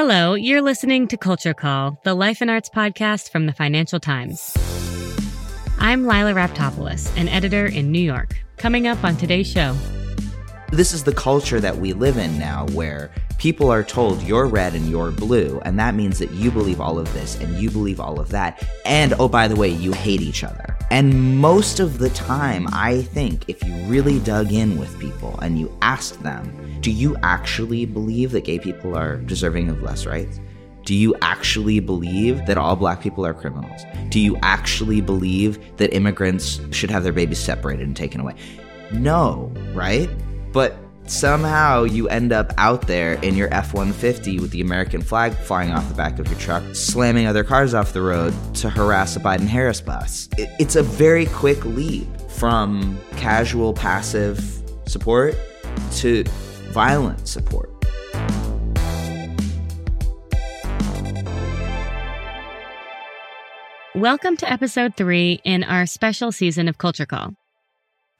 Hello, you're listening to Culture Call, the life and arts podcast from the Financial Times. I'm Lila Raptopoulos, an editor in New York. Coming up on today's show. This is the culture that we live in now where people are told you're red and you're blue, and that means that you believe all of this and you believe all of that. And oh, by the way, you hate each other. And most of the time, I think if you really dug in with people and you asked them, do you actually believe that gay people are deserving of less rights? Do you actually believe that all black people are criminals? Do you actually believe that immigrants should have their babies separated and taken away? No, right? But somehow you end up out there in your F 150 with the American flag flying off the back of your truck, slamming other cars off the road to harass a Biden Harris bus. It's a very quick leap from casual, passive support to violent support. Welcome to episode three in our special season of Culture Call.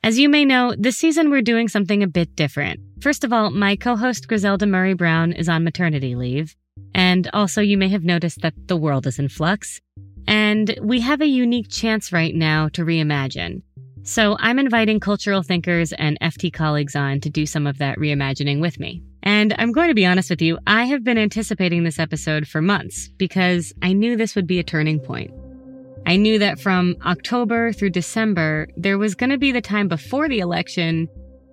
As you may know, this season we're doing something a bit different. First of all, my co host Griselda Murray Brown is on maternity leave. And also, you may have noticed that the world is in flux. And we have a unique chance right now to reimagine. So I'm inviting cultural thinkers and FT colleagues on to do some of that reimagining with me. And I'm going to be honest with you, I have been anticipating this episode for months because I knew this would be a turning point. I knew that from October through December, there was going to be the time before the election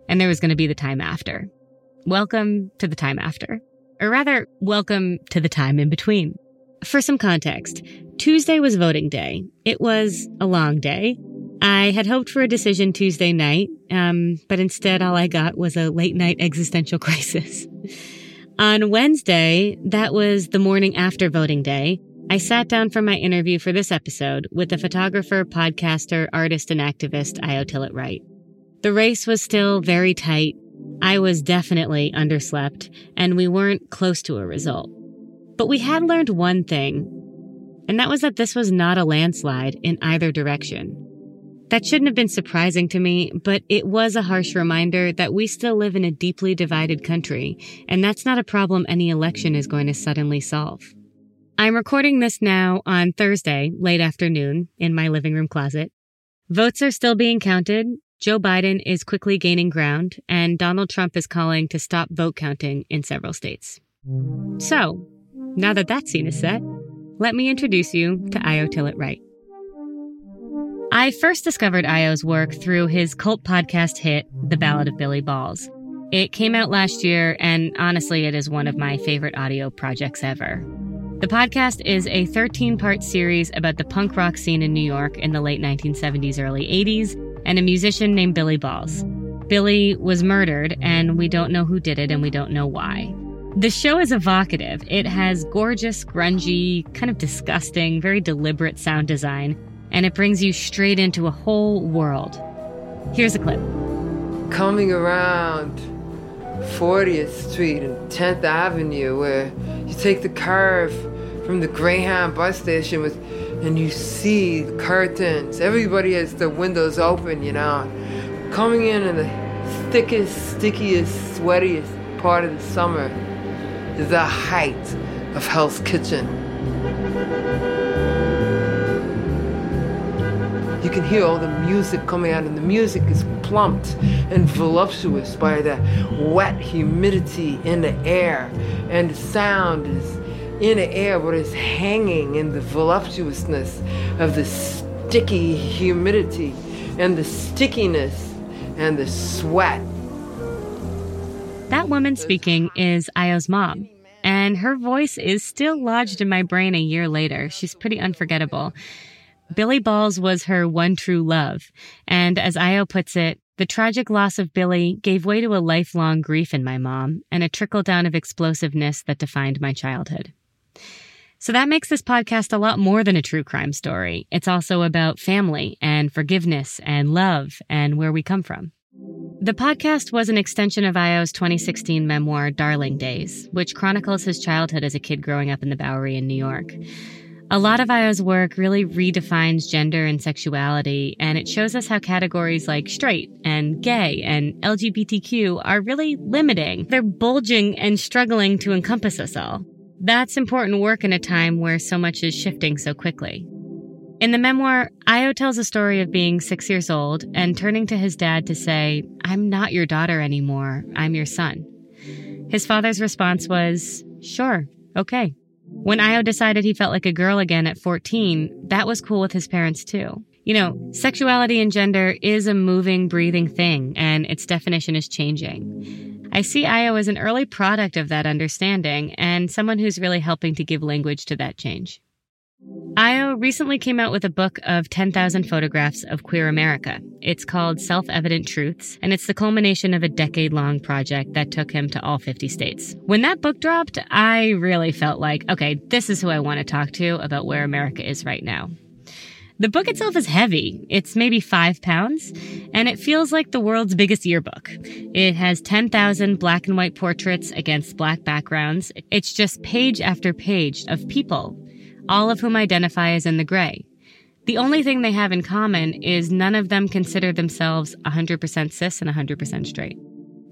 and there was going to be the time after. Welcome to the time after. Or rather, welcome to the time in between. For some context, Tuesday was voting day. It was a long day. I had hoped for a decision Tuesday night, um, but instead all I got was a late night existential crisis. On Wednesday, that was the morning after voting day, I sat down for my interview for this episode with the photographer, podcaster, artist, and activist Ayo Tillett-Wright. The race was still very tight. I was definitely underslept, and we weren't close to a result. But we had learned one thing, and that was that this was not a landslide in either direction. That shouldn't have been surprising to me, but it was a harsh reminder that we still live in a deeply divided country, and that's not a problem any election is going to suddenly solve. I'm recording this now on Thursday, late afternoon, in my living room closet. Votes are still being counted. Joe Biden is quickly gaining ground, and Donald Trump is calling to stop vote counting in several states. So, now that that scene is set, let me introduce you to Ayo Tillett-Wright. I first discovered Ayo's work through his cult podcast hit, The Ballad of Billy Balls. It came out last year, and honestly, it is one of my favorite audio projects ever. The podcast is a 13 part series about the punk rock scene in New York in the late 1970s, early 80s, and a musician named Billy Balls. Billy was murdered, and we don't know who did it, and we don't know why. The show is evocative. It has gorgeous, grungy, kind of disgusting, very deliberate sound design, and it brings you straight into a whole world. Here's a clip. Coming around 40th Street and 10th Avenue, where you take the curve from the Greyhound bus station with, and you see the curtains. Everybody has their windows open, you know. Coming in in the thickest, stickiest, sweatiest part of the summer is the height of Hell's Kitchen. Can hear all the music coming out, and the music is plumped and voluptuous by the wet humidity in the air, and the sound is in the air, but it's hanging in the voluptuousness of the sticky humidity and the stickiness and the sweat. That woman speaking is Ayo's mom, and her voice is still lodged in my brain a year later. She's pretty unforgettable. Billy Balls was her one true love. And as Ayo puts it, the tragic loss of Billy gave way to a lifelong grief in my mom and a trickle down of explosiveness that defined my childhood. So that makes this podcast a lot more than a true crime story. It's also about family and forgiveness and love and where we come from. The podcast was an extension of Ayo's 2016 memoir, Darling Days, which chronicles his childhood as a kid growing up in the Bowery in New York. A lot of Ayo's work really redefines gender and sexuality, and it shows us how categories like straight and gay and LGBTQ are really limiting. They're bulging and struggling to encompass us all. That's important work in a time where so much is shifting so quickly. In the memoir, Ayo tells a story of being six years old and turning to his dad to say, I'm not your daughter anymore, I'm your son. His father's response was, Sure, okay. When Ayo decided he felt like a girl again at 14, that was cool with his parents too. You know, sexuality and gender is a moving, breathing thing, and its definition is changing. I see Ayo as an early product of that understanding and someone who's really helping to give language to that change. Ayo recently came out with a book of 10,000 photographs of queer America. It's called Self Evident Truths, and it's the culmination of a decade long project that took him to all 50 states. When that book dropped, I really felt like, okay, this is who I want to talk to about where America is right now. The book itself is heavy. It's maybe five pounds, and it feels like the world's biggest yearbook. It has 10,000 black and white portraits against black backgrounds. It's just page after page of people all of whom identify as in the gray. The only thing they have in common is none of them consider themselves 100% cis and 100% straight.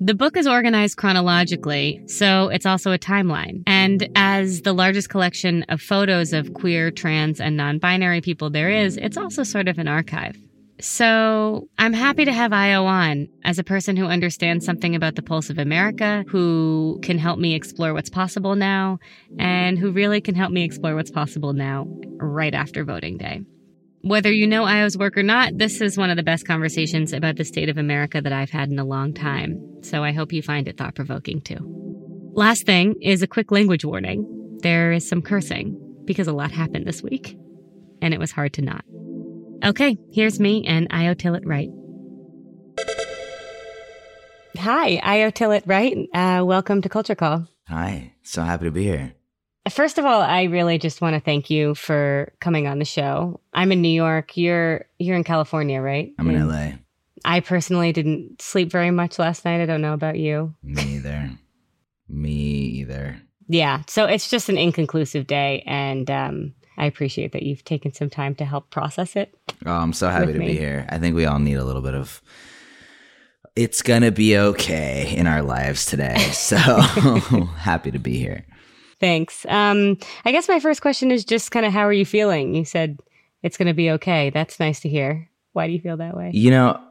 The book is organized chronologically, so it's also a timeline. And as the largest collection of photos of queer, trans, and non binary people there is, it's also sort of an archive. So I'm happy to have Ayo on as a person who understands something about the pulse of America, who can help me explore what's possible now, and who really can help me explore what's possible now right after voting day. Whether you know Ayo's work or not, this is one of the best conversations about the state of America that I've had in a long time. So I hope you find it thought provoking too. Last thing is a quick language warning. There is some cursing because a lot happened this week, and it was hard to not. Okay, here's me and Ayo Tillett-Wright. Hi, Ayo Tillett-Wright. Uh, welcome to Culture Call. Hi, so happy to be here. First of all, I really just want to thank you for coming on the show. I'm in New York. You're you're in California, right? I'm in LA. I personally didn't sleep very much last night. I don't know about you. Me either. Me either. Yeah. So it's just an inconclusive day, and um, I appreciate that you've taken some time to help process it. Oh, I'm so happy to me. be here. I think we all need a little bit of it's gonna be okay in our lives today. So happy to be here. Thanks. Um, I guess my first question is just kind of how are you feeling? You said it's gonna be okay. That's nice to hear. Why do you feel that way? You know,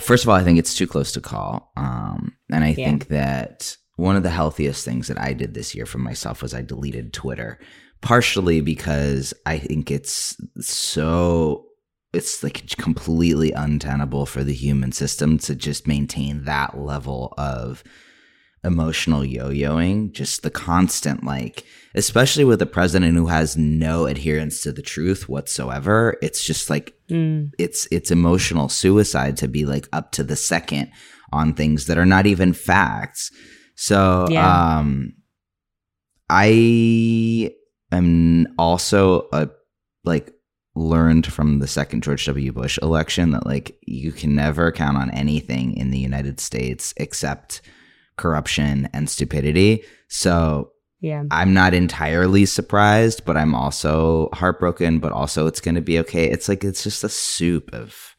first of all, I think it's too close to call. Um, and I yeah. think that one of the healthiest things that I did this year for myself was I deleted Twitter partially because I think it's so it's like completely untenable for the human system to just maintain that level of emotional yo-yoing just the constant like especially with a president who has no adherence to the truth whatsoever it's just like mm. it's it's emotional suicide to be like up to the second on things that are not even facts so yeah. um i am also a like learned from the second George W. Bush election that like you can never count on anything in the United States except corruption and stupidity. So yeah. I'm not entirely surprised, but I'm also heartbroken, but also it's going to be okay. It's like it's just a soup of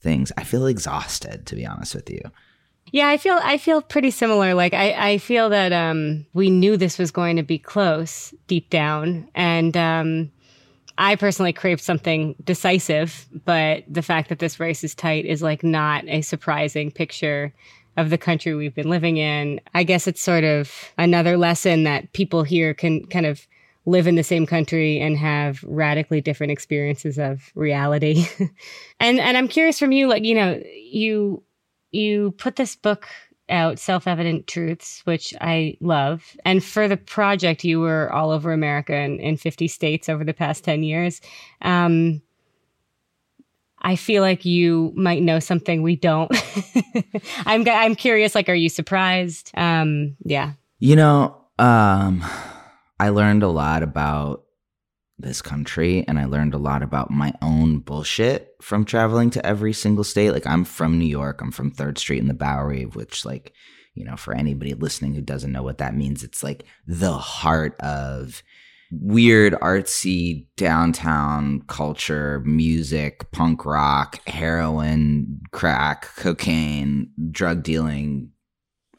things. I feel exhausted to be honest with you. Yeah, I feel I feel pretty similar. Like I, I feel that um, we knew this was going to be close deep down, and um, I personally craved something decisive. But the fact that this race is tight is like not a surprising picture of the country we've been living in. I guess it's sort of another lesson that people here can kind of live in the same country and have radically different experiences of reality. and and I'm curious from you, like you know, you you put this book out, Self Evident Truths, which I love. And for the project, you were all over America and in 50 states over the past 10 years. Um, I feel like you might know something we don't. I'm I'm curious. Like, are you surprised? Um, yeah. You know, um, I learned a lot about this country and I learned a lot about my own bullshit from traveling to every single state. Like I'm from New York, I'm from 3rd Street in the Bowery, which like, you know, for anybody listening who doesn't know what that means, it's like the heart of weird artsy downtown culture, music, punk rock, heroin, crack, cocaine, drug dealing,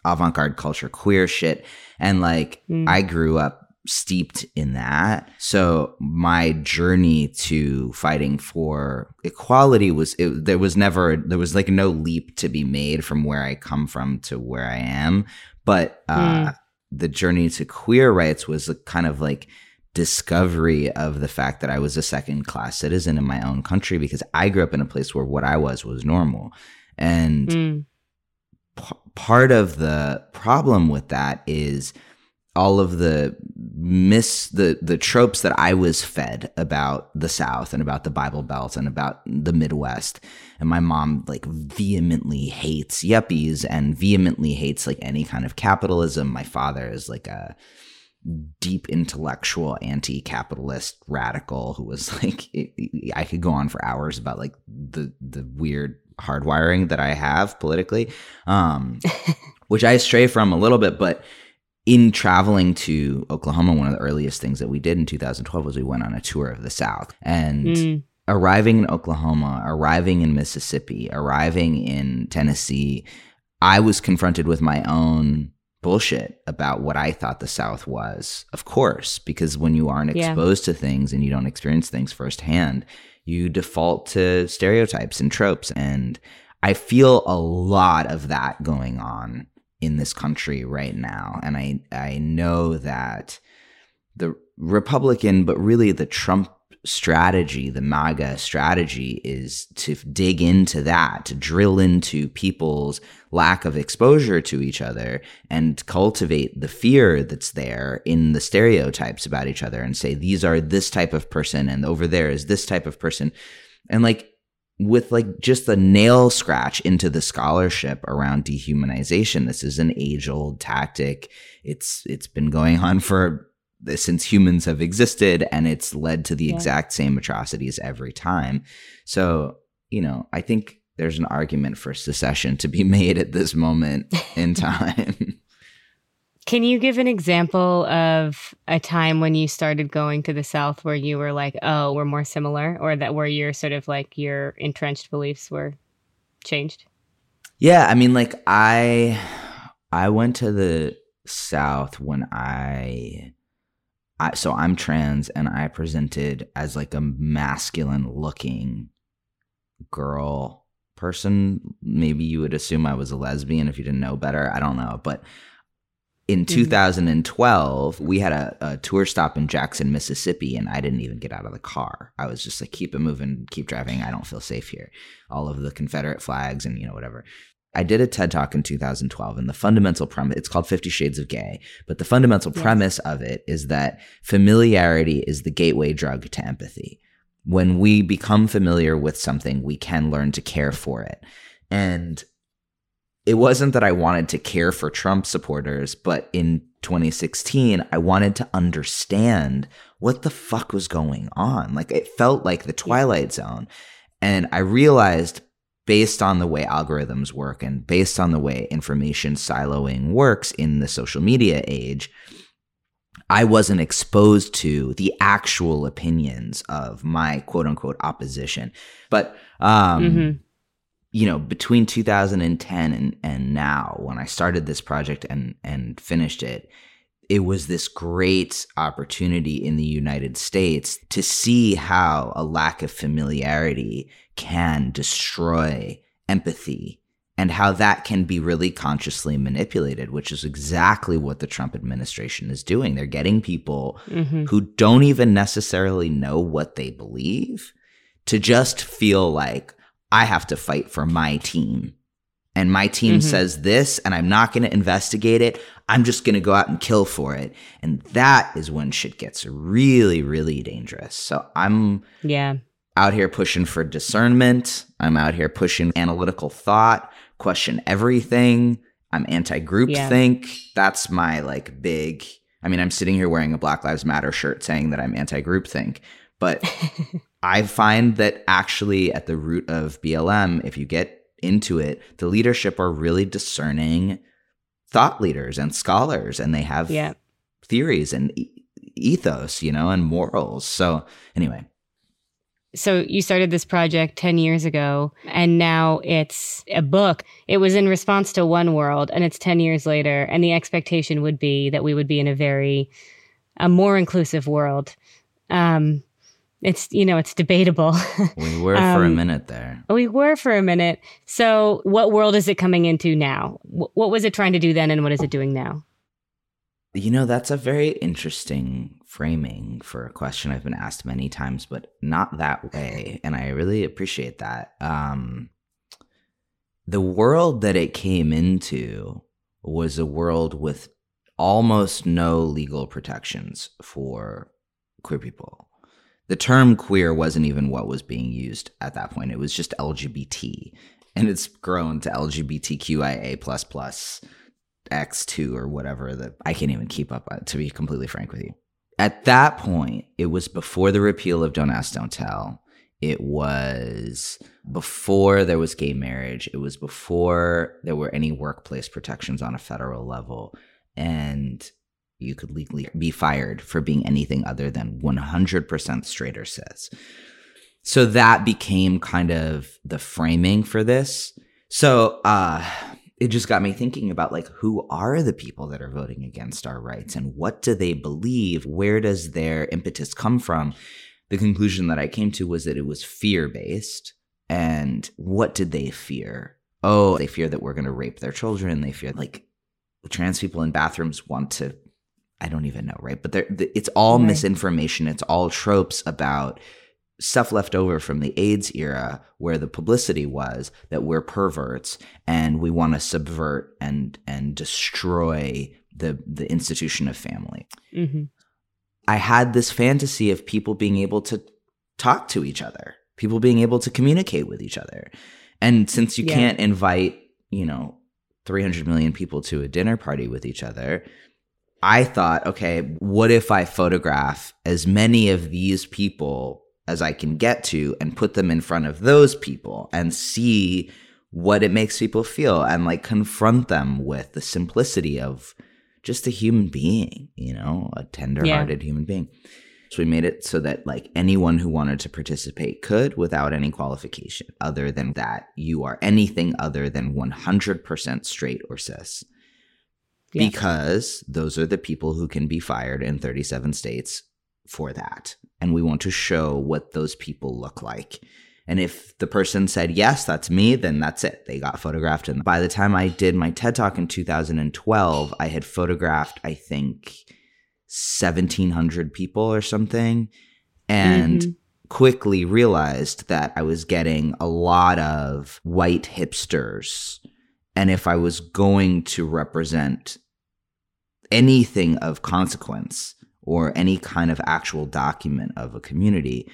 avant-garde culture, queer shit. And like mm. I grew up steeped in that. So my journey to fighting for equality was it, there was never there was like no leap to be made from where I come from to where I am, but uh, mm. the journey to queer rights was a kind of like discovery of the fact that I was a second class citizen in my own country because I grew up in a place where what I was was normal. And mm. p- part of the problem with that is all of the miss the the tropes that I was fed about the South and about the Bible Belt and about the Midwest. And my mom like vehemently hates yuppies and vehemently hates like any kind of capitalism. My father is like a deep intellectual anti-capitalist radical who was like I could go on for hours about like the the weird hardwiring that I have politically. Um which I stray from a little bit, but in traveling to Oklahoma, one of the earliest things that we did in 2012 was we went on a tour of the South. And mm. arriving in Oklahoma, arriving in Mississippi, arriving in Tennessee, I was confronted with my own bullshit about what I thought the South was. Of course, because when you aren't exposed yeah. to things and you don't experience things firsthand, you default to stereotypes and tropes. And I feel a lot of that going on in this country right now. And I, I know that the Republican, but really the Trump strategy, the MAGA strategy is to dig into that, to drill into people's lack of exposure to each other and cultivate the fear that's there in the stereotypes about each other and say, these are this type of person and over there is this type of person. And like, with like just a nail scratch into the scholarship around dehumanization. This is an age old tactic. It's it's been going on for since humans have existed and it's led to the yeah. exact same atrocities every time. So, you know, I think there's an argument for secession to be made at this moment in time. Can you give an example of a time when you started going to the South where you were like, oh, we're more similar, or that where your sort of like your entrenched beliefs were changed? Yeah, I mean, like I, I went to the South when I, I so I'm trans and I presented as like a masculine looking girl person. Maybe you would assume I was a lesbian if you didn't know better. I don't know, but in mm-hmm. 2012, we had a, a, tour stop in Jackson, Mississippi, and I didn't even get out of the car. I was just like, keep it moving, keep driving. I don't feel safe here. All of the Confederate flags and, you know, whatever. I did a TED talk in 2012, and the fundamental premise, it's called 50 Shades of Gay, but the fundamental yes. premise of it is that familiarity is the gateway drug to empathy. When we become familiar with something, we can learn to care for it. And it wasn't that I wanted to care for Trump supporters, but in 2016, I wanted to understand what the fuck was going on. Like it felt like the Twilight Zone. And I realized based on the way algorithms work and based on the way information siloing works in the social media age, I wasn't exposed to the actual opinions of my quote unquote opposition. But um, mm-hmm you know, between 2010 and, and now, when I started this project and, and finished it, it was this great opportunity in the United States to see how a lack of familiarity can destroy empathy and how that can be really consciously manipulated, which is exactly what the Trump administration is doing. They're getting people mm-hmm. who don't even necessarily know what they believe to just feel like, I have to fight for my team. And my team mm-hmm. says this, and I'm not going to investigate it. I'm just going to go out and kill for it. And that is when shit gets really, really dangerous. So I'm yeah out here pushing for discernment. I'm out here pushing analytical thought, question everything. I'm anti group yeah. think. That's my like big. I mean, I'm sitting here wearing a Black Lives Matter shirt saying that I'm anti group think, but I find that actually at the root of BLM, if you get into it, the leadership are really discerning thought leaders and scholars, and they have yeah. theories and ethos, you know, and morals. So, anyway. So, you started this project 10 years ago, and now it's a book. It was in response to One World, and it's 10 years later. And the expectation would be that we would be in a very a more inclusive world. Um, it's you know it's debatable. we were um, for a um, minute there. We were for a minute. So, what world is it coming into now? what was it trying to do then, and what is it doing now? You know, that's a very interesting framing for a question I've been asked many times, but not that way, and I really appreciate that. Um, the world that it came into was a world with almost no legal protections for queer people. The term queer wasn't even what was being used at that point. It was just LGBT. And it's grown to LGBTQIA plus plus X2 or whatever that I can't even keep up uh, to be completely frank with you. At that point, it was before the repeal of Don't Ask, Don't Tell. It was before there was gay marriage. It was before there were any workplace protections on a federal level. And you could legally be fired for being anything other than 100% straight or cis. So that became kind of the framing for this. So uh, it just got me thinking about like who are the people that are voting against our rights and what do they believe? Where does their impetus come from? The conclusion that I came to was that it was fear based. And what did they fear? Oh, they fear that we're going to rape their children. They fear like trans people in bathrooms want to I don't even know, right? But it's all right. misinformation. It's all tropes about stuff left over from the AIDS era where the publicity was that we're perverts and we want to subvert and and destroy the the institution of family. Mm-hmm. I had this fantasy of people being able to talk to each other, people being able to communicate with each other. And since you yeah. can't invite, you know, 300 million people to a dinner party with each other, I thought, okay, what if I photograph as many of these people as I can get to and put them in front of those people and see what it makes people feel and like confront them with the simplicity of just a human being, you know, a tender-hearted yeah. human being. So we made it so that like anyone who wanted to participate could without any qualification other than that you are anything other than 100% straight or cis. Yeah. Because those are the people who can be fired in 37 states for that. And we want to show what those people look like. And if the person said, yes, that's me, then that's it. They got photographed. And by the time I did my TED Talk in 2012, I had photographed, I think, 1,700 people or something. And mm-hmm. quickly realized that I was getting a lot of white hipsters. And if I was going to represent anything of consequence, or any kind of actual document of a community,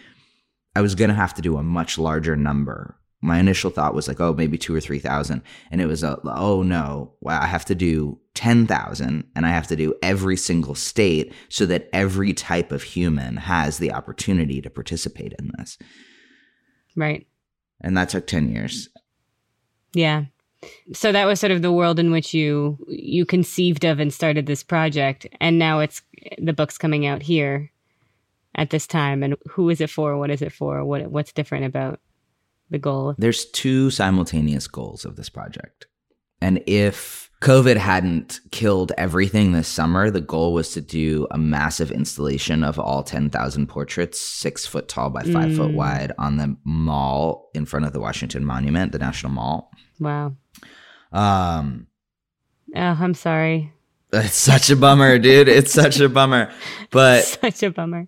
I was going to have to do a much larger number. My initial thought was like, oh, maybe two or 3,000. And it was, a, oh no, I have to do 10,000 and I have to do every single state so that every type of human has the opportunity to participate in this. Right. And that took 10 years. Yeah. So that was sort of the world in which you you conceived of and started this project and now it's the book's coming out here at this time and who is it for what is it for what what's different about the goal? There's two simultaneous goals of this project. And if covid hadn't killed everything this summer the goal was to do a massive installation of all 10,000 portraits 6 foot tall by 5 mm. foot wide on the mall in front of the Washington Monument the National Mall. Wow um oh i'm sorry it's such a bummer, dude. It's such a bummer. But such a bummer.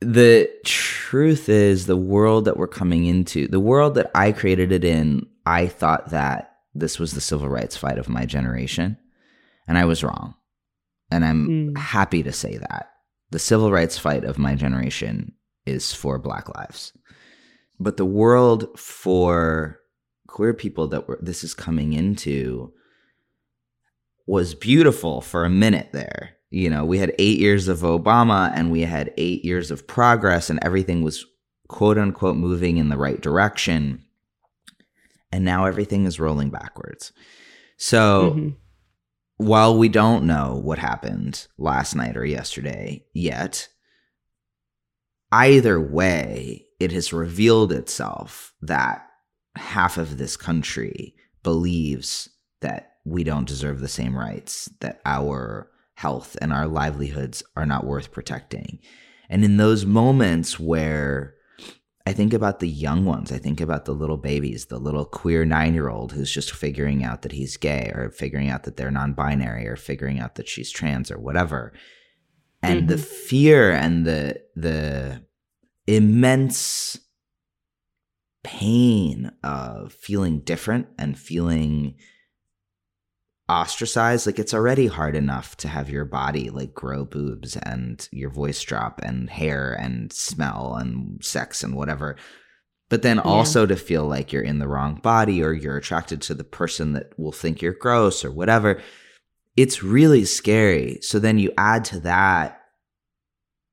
The truth is the world that we're coming into, the world that I created it in, I thought that this was the civil rights fight of my generation, and I was wrong. And I'm mm. happy to say that. The civil rights fight of my generation is for black lives. But the world for queer people that were this is coming into was beautiful for a minute there. You know, we had eight years of Obama and we had eight years of progress, and everything was quote unquote moving in the right direction. And now everything is rolling backwards. So mm-hmm. while we don't know what happened last night or yesterday yet, either way, it has revealed itself that half of this country believes that we don't deserve the same rights, that our health and our livelihoods are not worth protecting. And in those moments where I think about the young ones, I think about the little babies, the little queer nine year old who's just figuring out that he's gay or figuring out that they're non binary or figuring out that she's trans or whatever. And mm-hmm. the fear and the the immense pain of feeling different and feeling ostracized like it's already hard enough to have your body like grow boobs and your voice drop and hair and smell and sex and whatever but then yeah. also to feel like you're in the wrong body or you're attracted to the person that will think you're gross or whatever it's really scary so then you add to that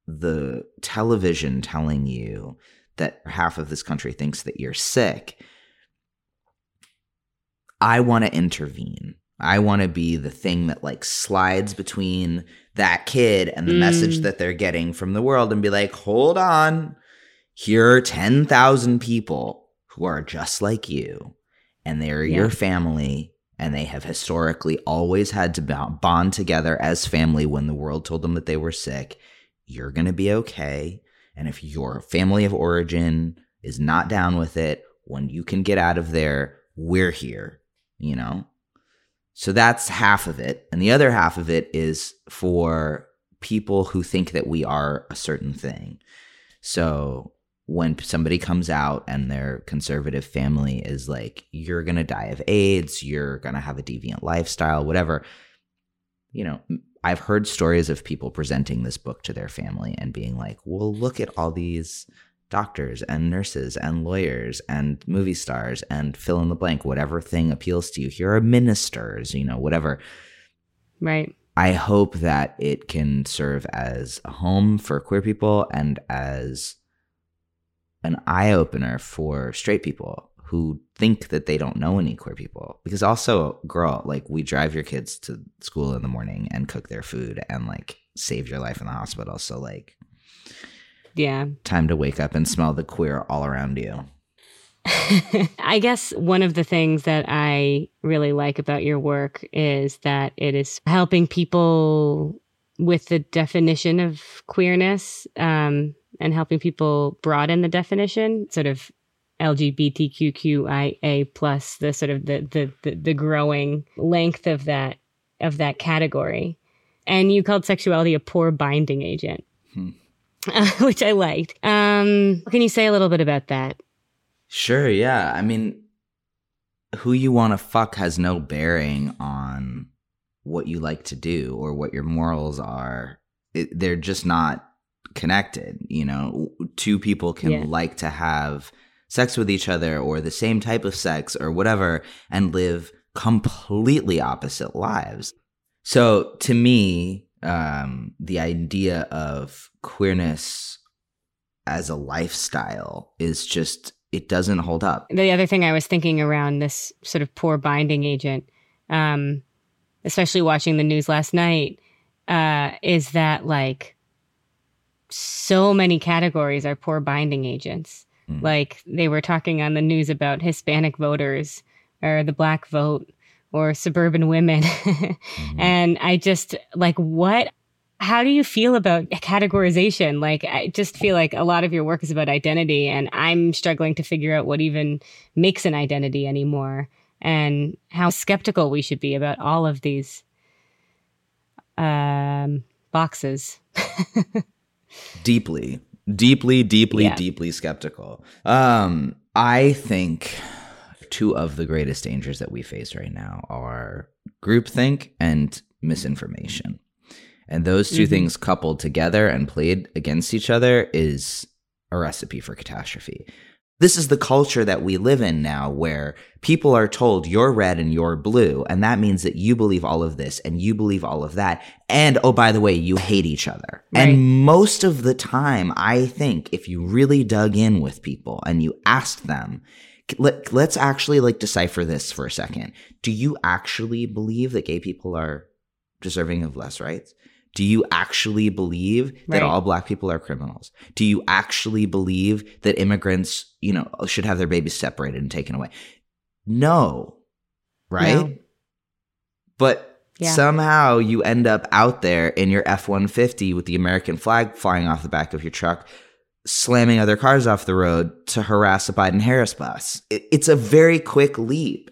the television telling you that half of this country thinks that you're sick i want to intervene I want to be the thing that like slides between that kid and the mm. message that they're getting from the world and be like, hold on, here are 10,000 people who are just like you and they're yeah. your family and they have historically always had to bond together as family when the world told them that they were sick. You're going to be okay. And if your family of origin is not down with it, when you can get out of there, we're here, you know? So that's half of it. And the other half of it is for people who think that we are a certain thing. So when somebody comes out and their conservative family is like, you're going to die of AIDS, you're going to have a deviant lifestyle, whatever, you know, I've heard stories of people presenting this book to their family and being like, well, look at all these doctors and nurses and lawyers and movie stars and fill in the blank, whatever thing appeals to you. Here are ministers, you know, whatever. Right. I hope that it can serve as a home for queer people and as an eye opener for straight people who think that they don't know any queer people. Because also, girl, like we drive your kids to school in the morning and cook their food and like save your life in the hospital. So like yeah. Time to wake up and smell the queer all around you. I guess one of the things that I really like about your work is that it is helping people with the definition of queerness um, and helping people broaden the definition, sort of LGBTQIA plus the sort of the, the the the growing length of that of that category. And you called sexuality a poor binding agent. Hmm. which I liked. Um, can you say a little bit about that? Sure, yeah. I mean, who you want to fuck has no bearing on what you like to do or what your morals are. It, they're just not connected. You know, two people can yeah. like to have sex with each other or the same type of sex or whatever and live completely opposite lives. So to me, um, the idea of queerness as a lifestyle is just it doesn't hold up. The other thing I was thinking around this sort of poor binding agent, um, especially watching the news last night, uh, is that like so many categories are poor binding agents. Mm. Like they were talking on the news about Hispanic voters or the black vote or suburban women. mm-hmm. And I just like, what? How do you feel about categorization? Like, I just feel like a lot of your work is about identity, and I'm struggling to figure out what even makes an identity anymore and how skeptical we should be about all of these um, boxes. deeply, deeply, deeply, yeah. deeply skeptical. Um, I think two of the greatest dangers that we face right now are groupthink and misinformation. And those 2 mm-hmm. things coupled together and played against each other is a recipe for catastrophe. This is the culture that we live in now where people are told you're red and you're blue. And that means that you believe all of this and you believe all of that. And oh, by the way, you hate each other. Right. And most of the time, I think if you really dug in with people and you asked them, let, let's actually like decipher this for a second. Do you actually believe that gay people are deserving of less rights? Do you actually believe that right. all black people are criminals? Do you actually believe that immigrants, you know, should have their babies separated and taken away? No. Right? No. But Yeah. Somehow you end up out there in your F 150 with the American flag flying off the back of your truck, slamming other cars off the road to harass a Biden Harris bus. It, it's a very quick leap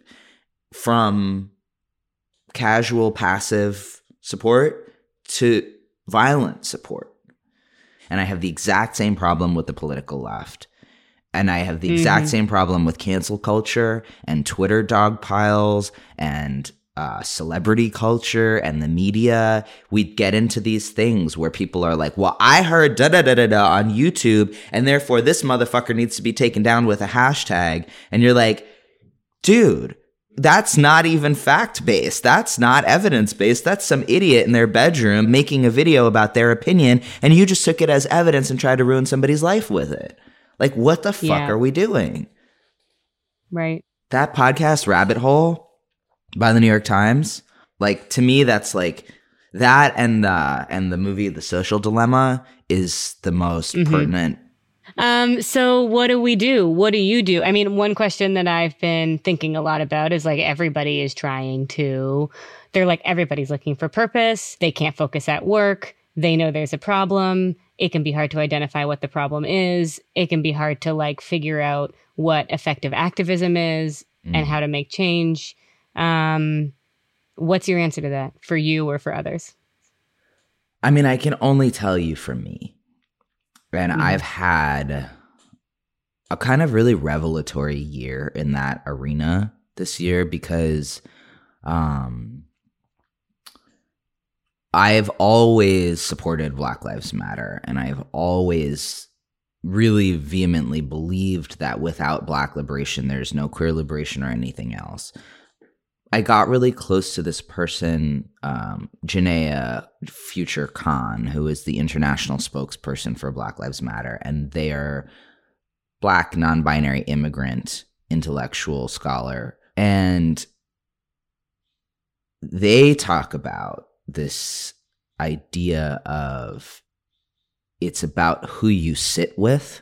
from casual, passive support to violent support. And I have the exact same problem with the political left. And I have the exact Mhm. same problem with cancel culture and Twitter dog piles and uh, celebrity culture and the media. We get into these things where people are like, well, I heard da da da da da on YouTube, and therefore this motherfucker needs to be taken down with a hashtag. And you're like, dude, that's not even fact based. That's not evidence based. That's some idiot in their bedroom making a video about their opinion, and you just took it as evidence and tried to ruin somebody's life with it. Like, what the fuck Yeah. are we doing? Right. That podcast, Rabbit Hole, by the New York Times, like to me, that's like that and the and the movie The Social Dilemma is the most Mhm. pertinent. Um, so what do we do? What do you do? I mean, one question that I've been thinking a lot about is like everybody is trying to, they're like, everybody's looking for purpose. They can't focus at work. They know there's a problem. It can be hard to identify what the problem is. It can be hard to like figure out what effective activism is and Mm. how to make change. Um, what's your answer to that for you or for others? I mean, I can only tell you for me. And Mhm. I've had a kind of really revelatory year in that arena this year because um I've always supported Black Lives Matter and I've always really vehemently believed that without black liberation there's no queer liberation or anything else. I got really close to this person, um, Janaya Future Khan, who is the international spokesperson for Black Lives Matter, and they are black, non-binary immigrant intellectual scholar, and they talk about this idea of it's about who you sit with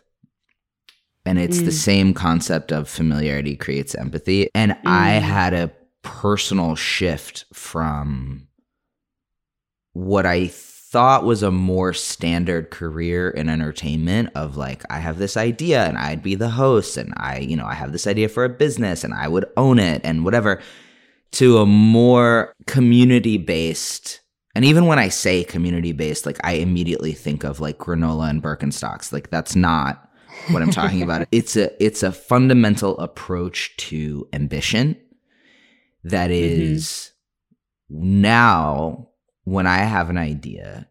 and it's the Mm. same concept of familiarity creates empathy and i Mm. had a personal shift from what i thought was a more standard career in entertainment of like i have this idea and i'd be the host and i you know i have this idea for a business and i would own it and whatever to a more community based and even when i say community based like i immediately think of like granola and birkenstocks. Like that's not what i'm talking about. It's a it's a fundamental approach to ambition that is now when i have an idea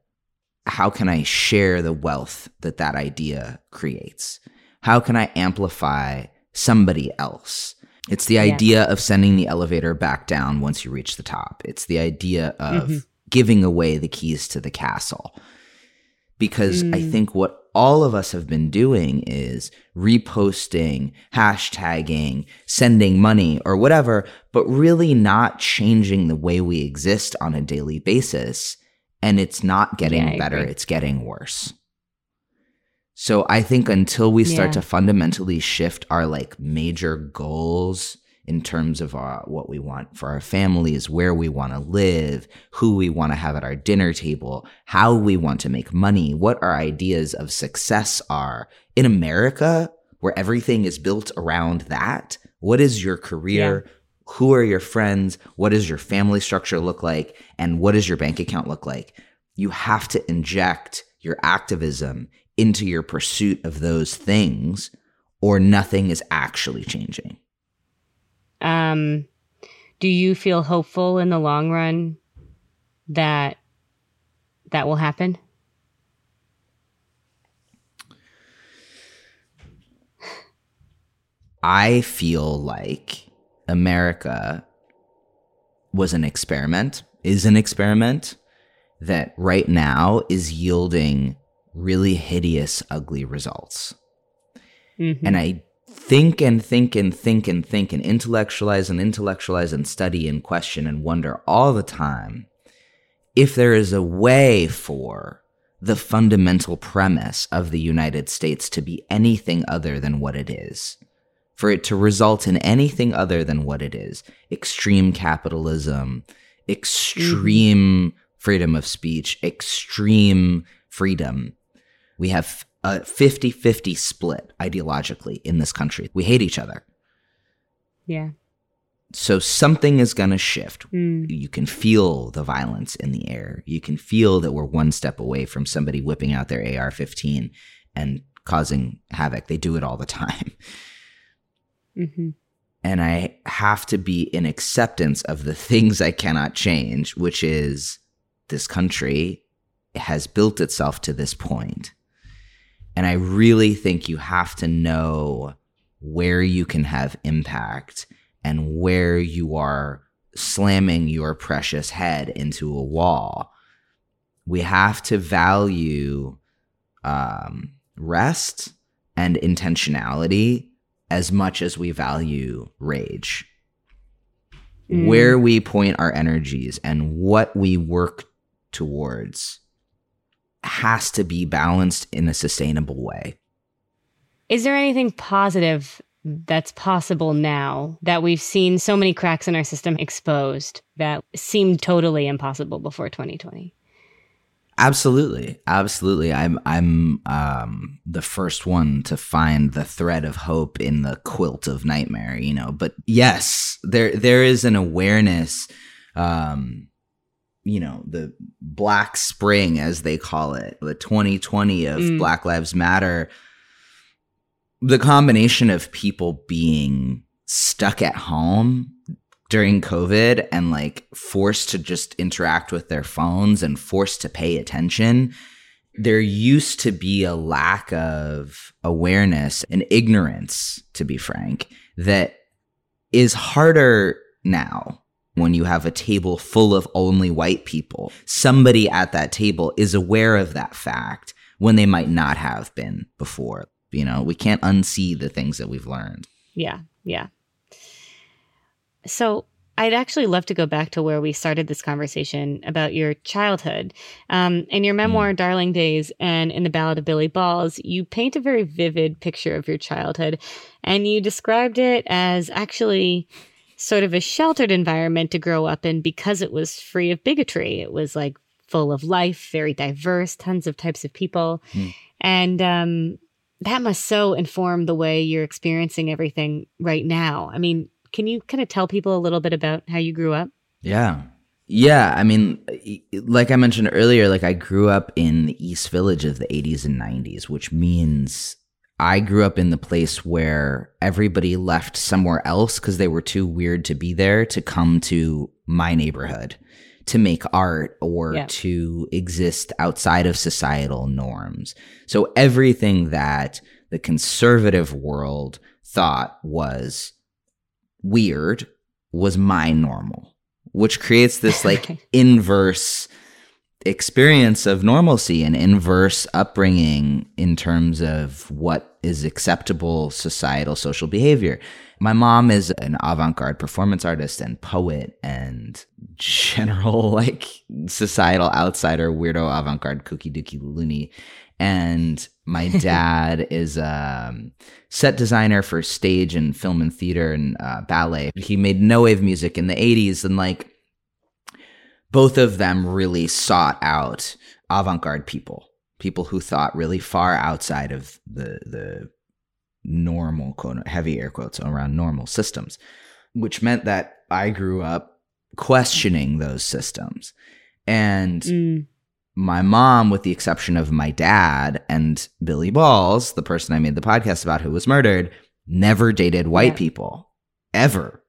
how can i share the wealth that that idea creates? How can i amplify somebody else? It's the idea of sending the elevator back down once you reach the top. It's the idea of Mhm. giving away the keys to the castle. Because I Mm. think what all of us have been doing is reposting, hashtagging, sending money or whatever, but really not changing the way we exist on a daily basis. And it's not getting Yeah, better, agree. it's getting worse. So I think until we start Yeah. to fundamentally shift our like major goals in terms of our, what we want for our families, where we want to live, who we want to have at our dinner table, how we want to make money, what our ideas of success are in America, where everything is built around that. What is your career? Who are your friends? What does your family structure look like? And what does your bank account look like? You have to inject your activism into your pursuit of those things, or nothing is actually changing. Um, do you feel hopeful in the long run that that will happen? I feel like America was an experiment, is an experiment that right now is yielding really hideous, ugly results. Mhm. And I think and think and think and think and intellectualize and intellectualize and study and question and wonder all the time if there is a way for the fundamental premise of the United States to be anything other than what it is, for it to result in anything other than what it is extreme capitalism, extreme mm-hmm. freedom of speech, extreme freedom. We have a 50 50 split ideologically in this country. We hate each other. Yeah. So something is going to shift. Mm. You can feel the violence in the air. You can feel that we're one step away from somebody whipping out their AR 15 and causing havoc. They do it all the time. Mm-hmm. And I have to be in acceptance of the things I cannot change, which is this country has built itself to this point. And I really think you have to know where you can have impact and where you are slamming your precious head into a wall. We have to value um, rest and intentionality as much as we value rage. Mm. Where we point our energies and what we work towards has to be balanced in a sustainable way. Is there anything positive that's possible now that we've seen so many cracks in our system exposed that seemed totally impossible before 2020? Absolutely. Absolutely. I'm I'm um the first one to find the thread of hope in the quilt of nightmare, you know. But yes, there there is an awareness um you know, the black spring as they call it, the 2020 of mm. Black Lives Matter. The combination of people being stuck at home during COVID and like forced to just interact with their phones and forced to pay attention, there used to be a lack of awareness and ignorance, to be frank, that is harder now when you have a table full of only white people. Somebody at that table is aware of that fact when they might not have been before. You know, we can't unsee the things that we've learned. Yeah, yeah. So I'd actually love to go back to where we started this conversation about your childhood. Um, in your memoir, mm. Darling Days, and in the Ballad of Billy Balls, you paint a very vivid picture of your childhood, and you described it as actually sort of a sheltered environment to grow up in because it was free of bigotry. It was like full of life, very diverse, tons of types of people. Mm. And um, that must so inform the way you're experiencing everything right now. I mean, can you kind of tell people a little bit about how you grew up? Yeah. Yeah, I mean, like I mentioned earlier, like I grew up in the East Village of the 80s and 90s, which means I grew up in the place where everybody left somewhere else because they were too weird to be there to come to my neighborhood to make art or yeah. to exist outside of societal norms. So everything that the conservative world thought was weird was my normal, which creates this like inverse experience of normalcy and inverse upbringing in terms of what is acceptable societal social behavior. My mom is an avant garde performance artist and poet and general, like, societal outsider, weirdo avant garde, kooky dookie loony and my dad is a um, set designer for stage and film and theater and uh, ballet. He made no wave music in the 80s and like both of them really sought out avant-garde people, people who thought really far outside of the the normal quote heavy air quotes around normal systems, which meant that I grew up questioning those systems. And mm my mom, with the exception of my dad and Billy Balls, the person I made the podcast about who was murdered, never dated white yeah. people ever.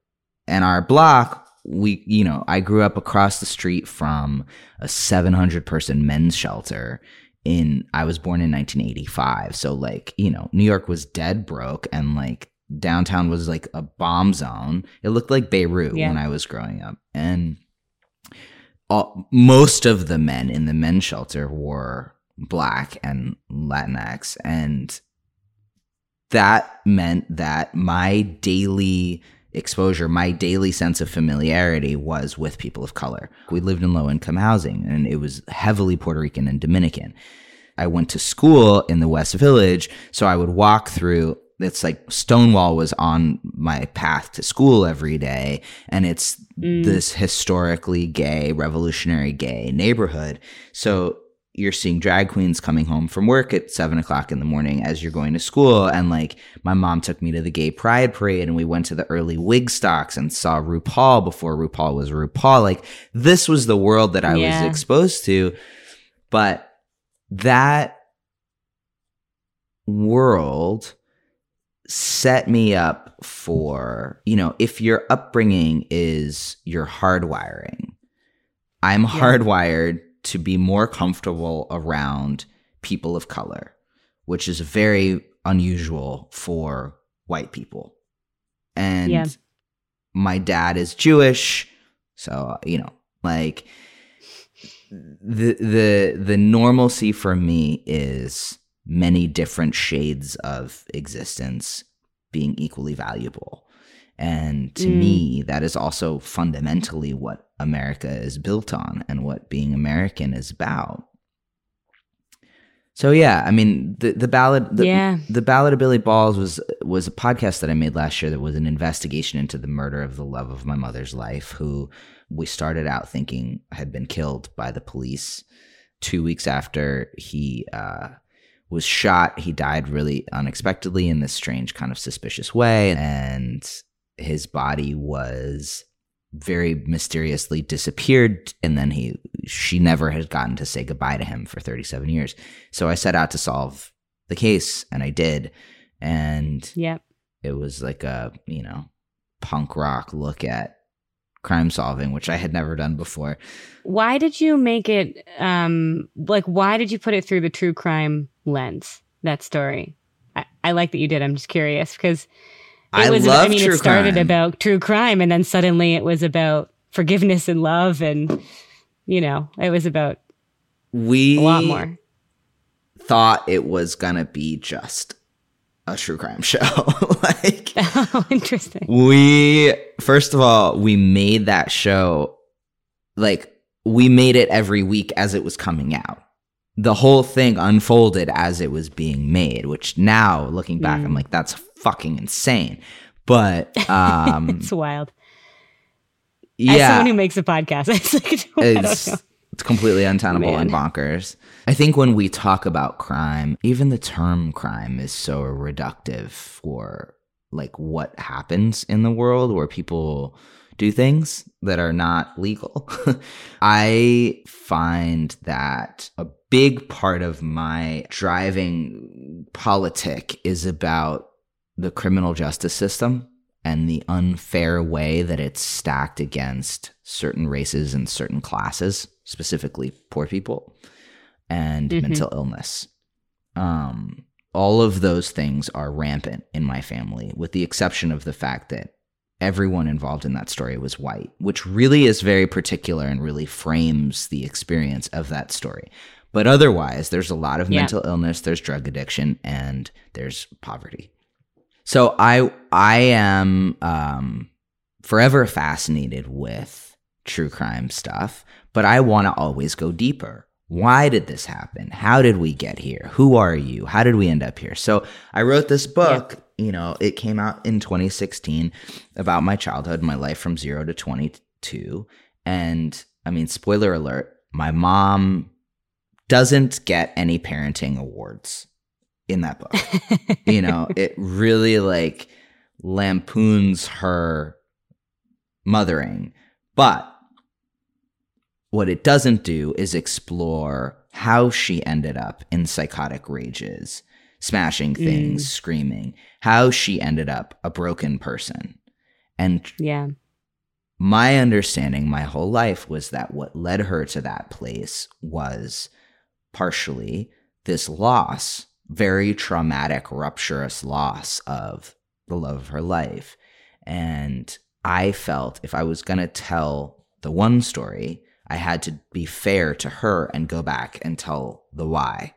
And our block, we, you know, I grew up across the street from a 700 person men's shelter in, I was born in 1985. So, like, you know, New York was dead broke and like downtown was like a bomb zone. It looked like Beirut yeah. when I was growing up. And, all, most of the men in the men's shelter were black and Latinx. And that meant that my daily exposure, my daily sense of familiarity was with people of color. We lived in low income housing and it was heavily Puerto Rican and Dominican. I went to school in the West Village, so I would walk through it's like Stonewall was on my path to school every day, and it's mm. this historically gay, revolutionary gay neighborhood. So you're seeing drag queens coming home from work at seven o'clock in the morning as you're going to school. And like my mom took me to the gay pride parade and we went to the early Wigstocks and saw RuPaul before RuPaul was RuPaul. Like this was the world that I yeah. was exposed to. But that world set me up for, you know, if your upbringing is your hardwiring, I'm yeah. hardwired to be more comfortable around people of color, which is very unusual for white people. And yeah. my dad is Jewish, so you know, like the the the normalcy for me is many different shades of existence being equally valuable. And to mm. me, that is also fundamentally what America is built on and what being American is about. So yeah, I mean the the ballad the, yeah. the ballad of Billy Balls was was a podcast that I made last year that was an investigation into the murder of the love of my mother's life, who we started out thinking had been killed by the police. Two weeks after he uh, was shot, he died really unexpectedly in this strange kind of suspicious way, and his body was very mysteriously disappeared and then he she never had gotten to say goodbye to him for 37 years. So i set out to solve the case and i did. And yep. it was like a you know punk rock look at crime solving which i had never done before. Why did you make it um like why did you put it through the true crime lens that story? I, I like that you did. I'm just curious because I was, love I mean, it started crime. about true crime and then suddenly it was about forgiveness and love and you know, it was about we a lot more. Thought it was gonna be just a true crime show. like Oh, interesting. We first of all, we made that show like we made it every week as it was coming out. The whole thing unfolded as it was being made, which now looking back, mm. I'm like, that's fucking insane. But um it's wild. Yeah. As someone who makes a podcast, it's like it's, it's completely untenable Man. and bonkers. I think when we talk about crime, even the term crime is so reductive for like what happens in the world where people do things that are not legal. I find that a big part of my driving politic is about the criminal justice system and the unfair way that it's stacked against certain races and certain classes, specifically poor people and mm-hmm. mental illness. Um, all of those things are rampant in my family, with the exception of the fact that everyone involved in that story was white, which really is very particular and really frames the experience of that story. But otherwise, there's a lot of yeah. mental illness, there's drug addiction, and there's poverty. So I I am um, forever fascinated with true crime stuff, but I want to always go deeper. Why did this happen? How did we get here? Who are you? How did we end up here? So I wrote this book. You know, it came out in 2016 about my childhood, my life from zero to 22. And I mean, spoiler alert, my mom doesn't get any parenting awards in that book. you know, it really like lampoons her mothering. But what it doesn't do is explore how she ended up in psychotic rages, smashing things, mm. screaming, how she ended up a broken person. And yeah. My understanding my whole life was that what led her to that place was partially this loss very traumatic, rupturous loss of the love of her life. And I felt if I was going to tell the one story, I had to be fair to her and go back and tell the why.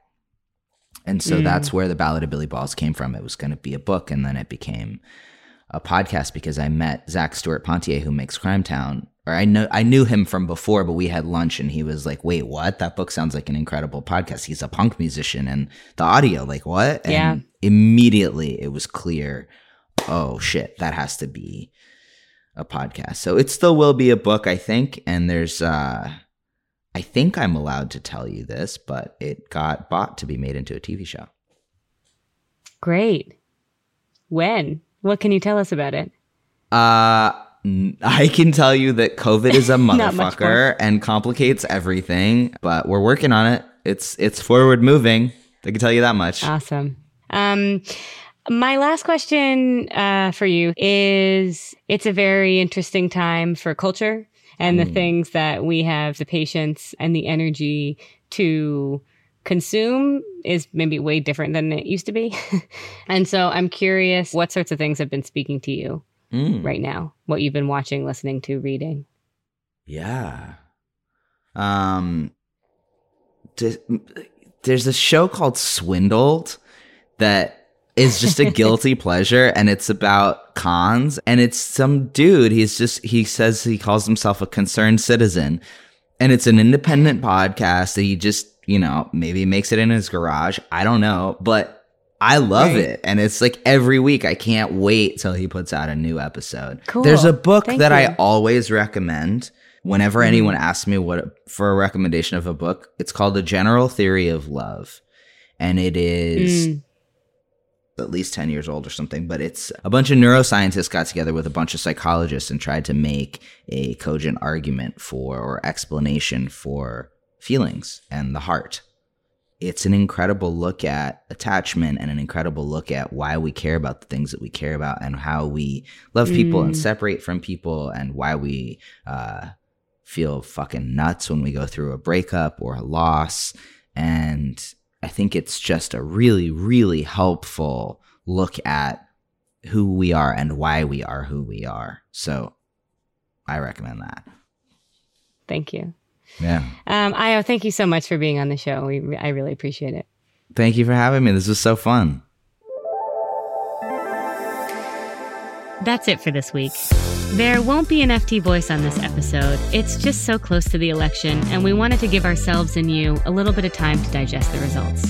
And so mm. that's where the Ballad of Billy Balls came from. It was going to be a book, and then it became a podcast because I met Zac Stuart-Pontier, who makes Crimetown or I know I knew him from before, but we had lunch and he was like, "Wait, what? That book sounds like an incredible podcast." He's a punk musician and the audio, like what? And Yeah. immediately it was clear, oh shit, that has to be a podcast. So it still will be a book, I think, and there's uh I think I'm allowed to tell you this, but it got bought to be made into a TV show. Great. When? What can you tell us about it? Uh I can tell you that COVID is a motherfucker and complicates everything, but we're working on it. It's it's forward moving. I can tell you that much. Awesome. Um, my last question uh, for you is it's a very interesting time for culture and the things that we have the patience and the energy to consume is maybe way different than it used to be. and so I'm curious what sorts of things have been speaking to you Mm, right now, what you've been watching, listening to, reading. Yeah. Um there's a show called Swindled that is just a guilty pleasure and it's about cons and it's some dude he's just he says he calls himself a concerned citizen and it's an independent podcast that he just you know maybe makes it in his garage i don't know but i love Right. it and it's like every week i can't wait till he puts out a new episode Cool. there's a book Thank that i always recommend whenever Mm-hmm. anyone asks me what for a recommendation of a book it's called the general theory of love and it is Mm. at least 10 years old or something, but it's a bunch of neuroscientists got together with a bunch of psychologists and tried to make a cogent argument for or explanation for feelings and the heart. It's an incredible look at attachment and an incredible look at why we care about the things that we care about and how we love people and Mm. separate from people and why we uh, feel fucking nuts when we go through a breakup or a loss. And I think it's just a really, really helpful look at who we are and why we are who we are. So I recommend that. Thank you. Yeah. Um, Ayo, thank you so much for being on the show. We, I really appreciate it. Thank you for having me. This was so fun. That's it for this week. There won't be an FT voice on this episode. It's just so close to the election, and we wanted to give ourselves and you a little bit of time to digest the results.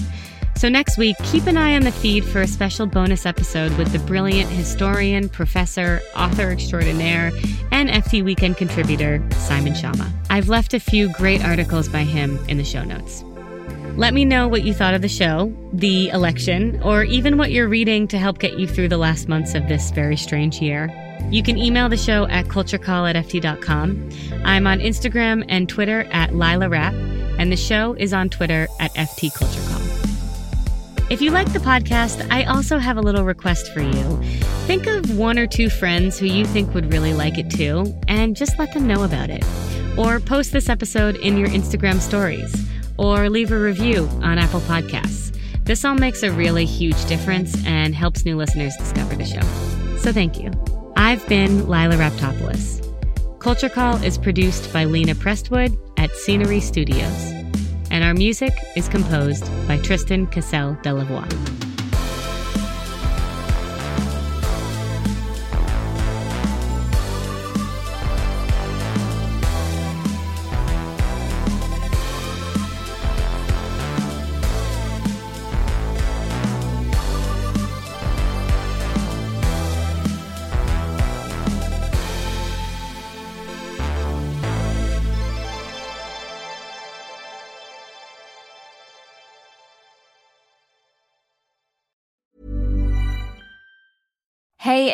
So, next week, keep an eye on the feed for a special bonus episode with the brilliant historian, professor, author extraordinaire, and FT Weekend contributor, Simon Schama. I've left a few great articles by him in the show notes. Let me know what you thought of the show, the election, or even what you're reading to help get you through the last months of this very strange year. You can email the show at culturecall at ft.com. I'm on Instagram and Twitter at Lilah Rap, and the show is on Twitter at FT Culture Call. If you like the podcast, I also have a little request for you. Think of one or two friends who you think would really like it too, and just let them know about it. Or post this episode in your Instagram stories, or leave a review on Apple Podcasts. This all makes a really huge difference and helps new listeners discover the show. So thank you. I've been Lilah Raptopoulos. Culture Call is produced by Lena Prestwood at Scenery Studios, and our music is composed by Tristan Cassell Delavoye.